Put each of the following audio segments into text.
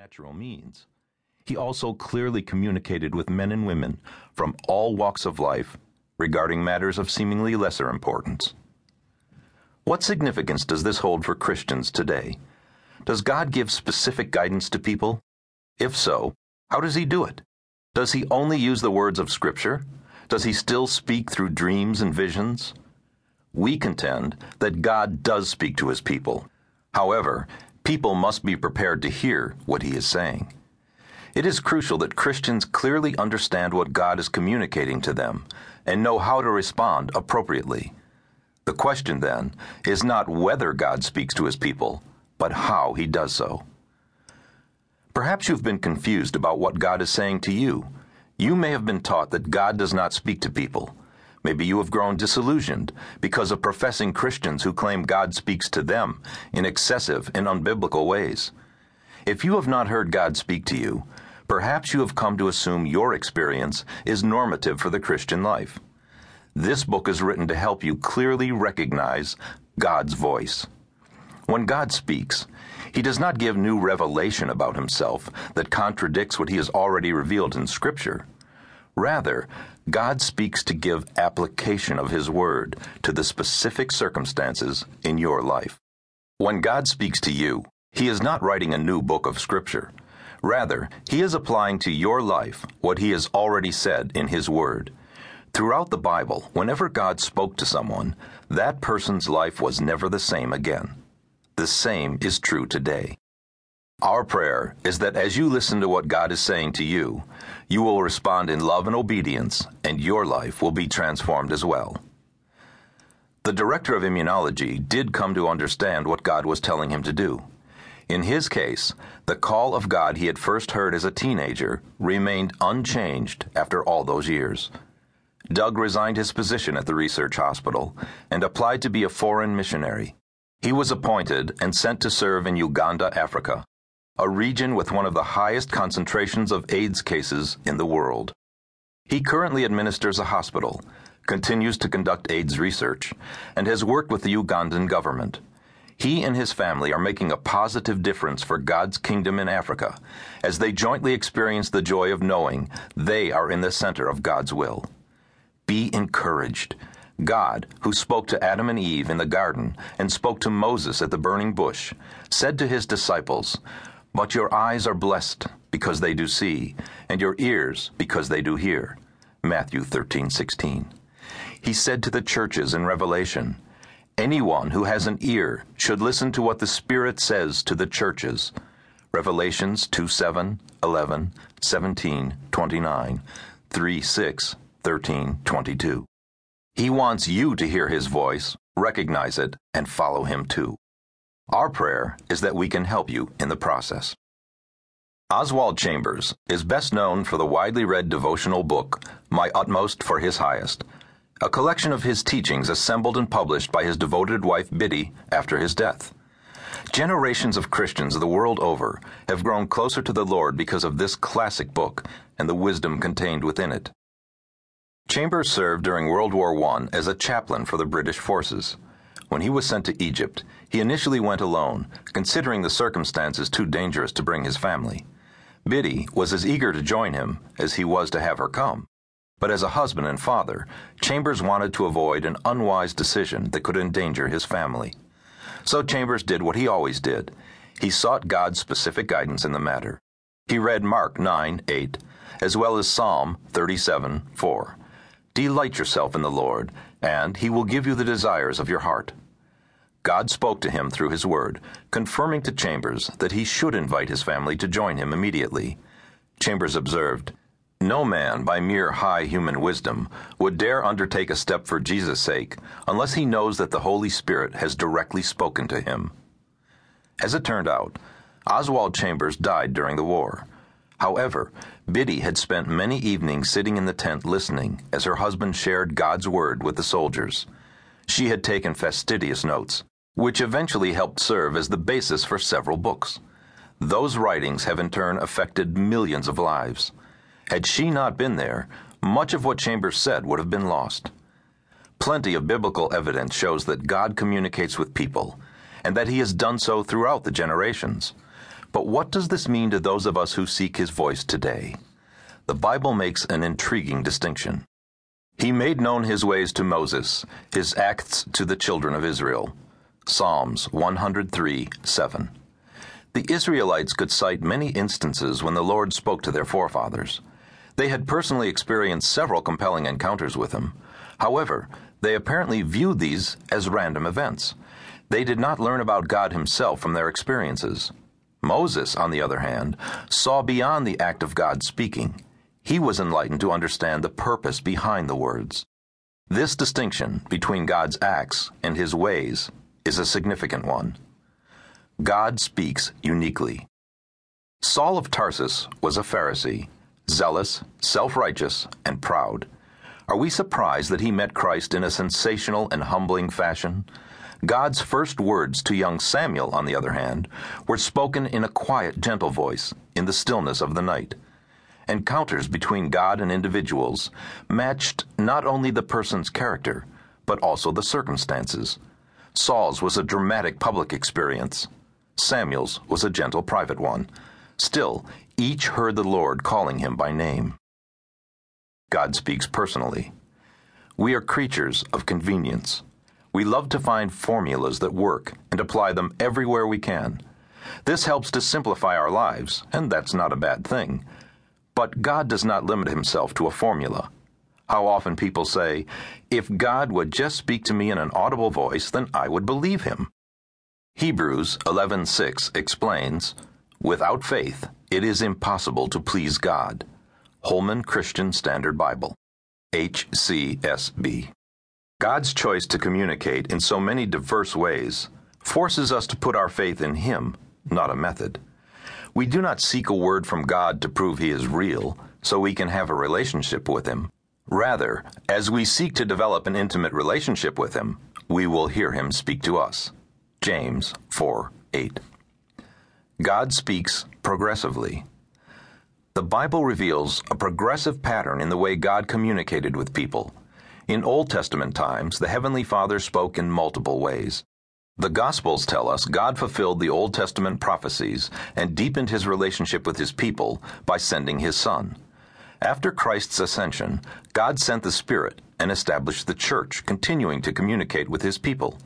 supernatural means, he also clearly communicated with men and women from all walks of life regarding matters of seemingly lesser importance. What significance does this hold for Christians today? Does God give specific guidance to people? If so, how does he do it? Does he only use the words of Scripture? Does he still speak through dreams and visions? We contend that God does speak to his people. However, people must be prepared to hear what he is saying. It is crucial that Christians clearly understand what God is communicating to them and know how to respond appropriately. The question, then, is not whether God speaks to his people, but how he does so. Perhaps you've been confused about what God is saying to you. You may have been taught that God does not speak to people. Maybe you have grown disillusioned because of professing Christians who claim God speaks to them in excessive and unbiblical ways. If you have not heard God speak to you, perhaps you have come to assume your experience is normative for the Christian life. This book is written to help you clearly recognize God's voice. When God speaks, He does not give new revelation about Himself that contradicts what He has already revealed in Scripture. Rather, God speaks to give application of His Word to the specific circumstances in your life. When God speaks to you, He is not writing a new book of Scripture. Rather, He is applying to your life what He has already said in His Word. Throughout the Bible, whenever God spoke to someone, that person's life was never the same again. The same is true today. Our prayer is that as you listen to what God is saying to you, you will respond in love and obedience, and your life will be transformed as well. The director of immunology did come to understand what God was telling him to do. In his case, the call of God he had first heard as a teenager remained unchanged after all those years. Doug resigned his position at the research hospital and applied to be a foreign missionary. He was appointed and sent to serve in Uganda, Africa, a region with one of the highest concentrations of AIDS cases in the world. He currently administers a hospital, continues to conduct AIDS research, and has worked with the Ugandan government. He and his family are making a positive difference for God's kingdom in Africa as they jointly experience the joy of knowing they are in the center of God's will. Be encouraged. God, who spoke to Adam and Eve in the garden and spoke to Moses at the burning bush, said to his disciples, But your eyes are blessed because they do see, and your ears because they do hear. Matthew 13:16. He said to the churches in Revelation, Anyone who has an ear should listen to what the Spirit says to the churches. Revelations 2 7, 11, 17, 29, 3 6, 13, 22. He wants you to hear his voice, recognize it, and follow him too. Our prayer is that we can help you in the process. Oswald Chambers is best known for the widely read devotional book, My Utmost for His Highest, a collection of his teachings assembled and published by his devoted wife Biddy after his death. Generations of Christians the world over have grown closer to the Lord because of this classic book and the wisdom contained within it. Chambers served during World War I as a chaplain for the British forces. When he was sent to Egypt, he initially went alone, considering the circumstances too dangerous to bring his family. Biddy was as eager to join him as he was to have her come. But as a husband and father, Chambers wanted to avoid an unwise decision that could endanger his family. So Chambers did what he always did. He sought God's specific guidance in the matter. He read Mark 9 8, as well as Psalm 37 4. Delight yourself in the Lord, and he will give you the desires of your heart. God spoke to him through his word, confirming to Chambers that he should invite his family to join him immediately. Chambers observed, No man, by mere high human wisdom, would dare undertake a step for Jesus' sake unless he knows that the Holy Spirit has directly spoken to him. As it turned out, Oswald Chambers died during the war. However, Biddy had spent many evenings sitting in the tent listening as her husband shared God's word with the soldiers. She had taken fastidious notes which eventually helped serve as the basis for several books. Those writings have in turn affected millions of lives. Had she not been there, much of what Chambers said would have been lost. Plenty of biblical evidence shows that God communicates with people, and that he has done so throughout the generations. But what does this mean to those of us who seek his voice today? The Bible makes an intriguing distinction. He made known his ways to Moses, his acts to the children of Israel. Psalms 103 7. The Israelites could cite many instances when the Lord spoke to their forefathers. They had personally experienced several compelling encounters with him. However, they apparently viewed these as random events. They did not learn about God himself from their experiences. Moses, on the other hand, saw beyond the act of God speaking. He was enlightened to understand the purpose behind the words. This distinction between God's acts and his ways is a significant one. God speaks uniquely. Saul of Tarsus was a Pharisee, zealous, self righteous, and proud. Are we surprised that he met Christ in a sensational and humbling fashion? God's first words to young Samuel, on the other hand, were spoken in a quiet, gentle voice, in the stillness of the night. Encounters between God and individuals matched not only the person's character, but also the circumstances. Saul's was a dramatic public experience. Samuel's was a gentle private one. Still, each heard the Lord calling him by name. God speaks personally. We are creatures of convenience. We love to find formulas that work and apply them everywhere we can. This helps to simplify our lives, and that's not a bad thing. But God does not limit himself to a formula. How often people say, if God would just speak to me in an audible voice, then I would believe him. Hebrews 11:6 explains, "Without faith it is impossible to please God." Holman Christian Standard Bible. HCSB. God's choice to communicate in so many diverse ways forces us to put our faith in Him, not a method. We do not seek a word from God to prove He is real so we can have a relationship with Him. Rather, as we seek to develop an intimate relationship with Him, we will hear Him speak to us. James 4 8. God speaks progressively. The Bible reveals a progressive pattern in the way God communicated with people. In Old Testament times, the Heavenly Father spoke in multiple ways. The Gospels tell us God fulfilled the Old Testament prophecies and deepened his relationship with his people by sending his Son. After Christ's ascension, God sent the Spirit and established the church, continuing to communicate with his people.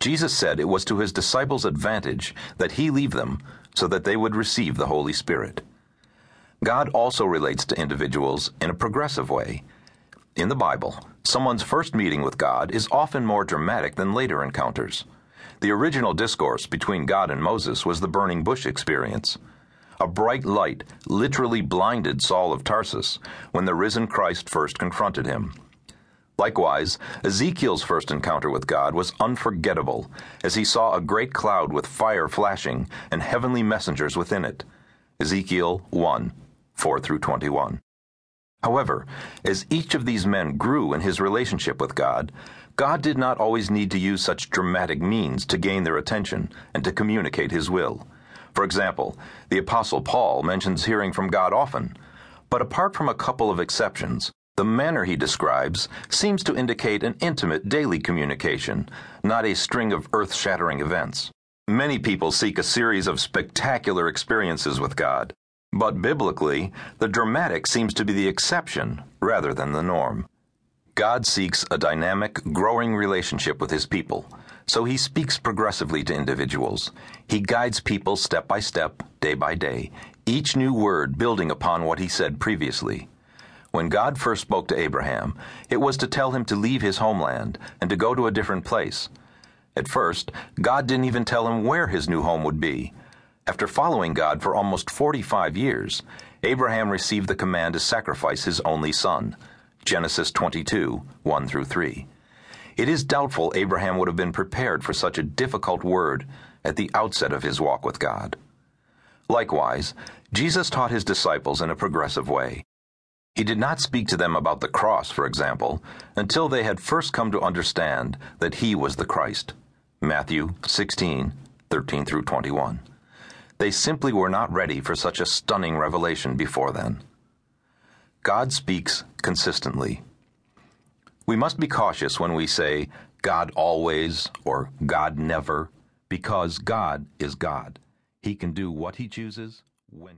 Jesus said it was to his disciples' advantage that he leave them so that they would receive the Holy Spirit. God also relates to individuals in a progressive way. In the Bible, someone's first meeting with God is often more dramatic than later encounters. The original discourse between God and Moses was the burning bush experience. A bright light literally blinded Saul of Tarsus when the risen Christ first confronted him. Likewise, Ezekiel's first encounter with God was unforgettable as he saw a great cloud with fire flashing and heavenly messengers within it. Ezekiel 1 4 through 21. However, as each of these men grew in his relationship with God, God did not always need to use such dramatic means to gain their attention and to communicate his will. For example, the Apostle Paul mentions hearing from God often, but apart from a couple of exceptions, the manner he describes seems to indicate an intimate daily communication, not a string of earth shattering events. Many people seek a series of spectacular experiences with God, but biblically, the dramatic seems to be the exception rather than the norm. God seeks a dynamic, growing relationship with his people, so he speaks progressively to individuals. He guides people step by step, day by day, each new word building upon what he said previously. When God first spoke to Abraham, it was to tell him to leave his homeland and to go to a different place. At first, God didn't even tell him where his new home would be. After following God for almost 45 years, Abraham received the command to sacrifice his only son. Genesis 22, 1 through 3. It is doubtful Abraham would have been prepared for such a difficult word at the outset of his walk with God. Likewise, Jesus taught his disciples in a progressive way. He did not speak to them about the cross, for example, until they had first come to understand that he was the Christ. Matthew 16, 13 through 21. They simply were not ready for such a stunning revelation before then. God speaks consistently. We must be cautious when we say God always or God never, because God is God. He can do what he chooses, when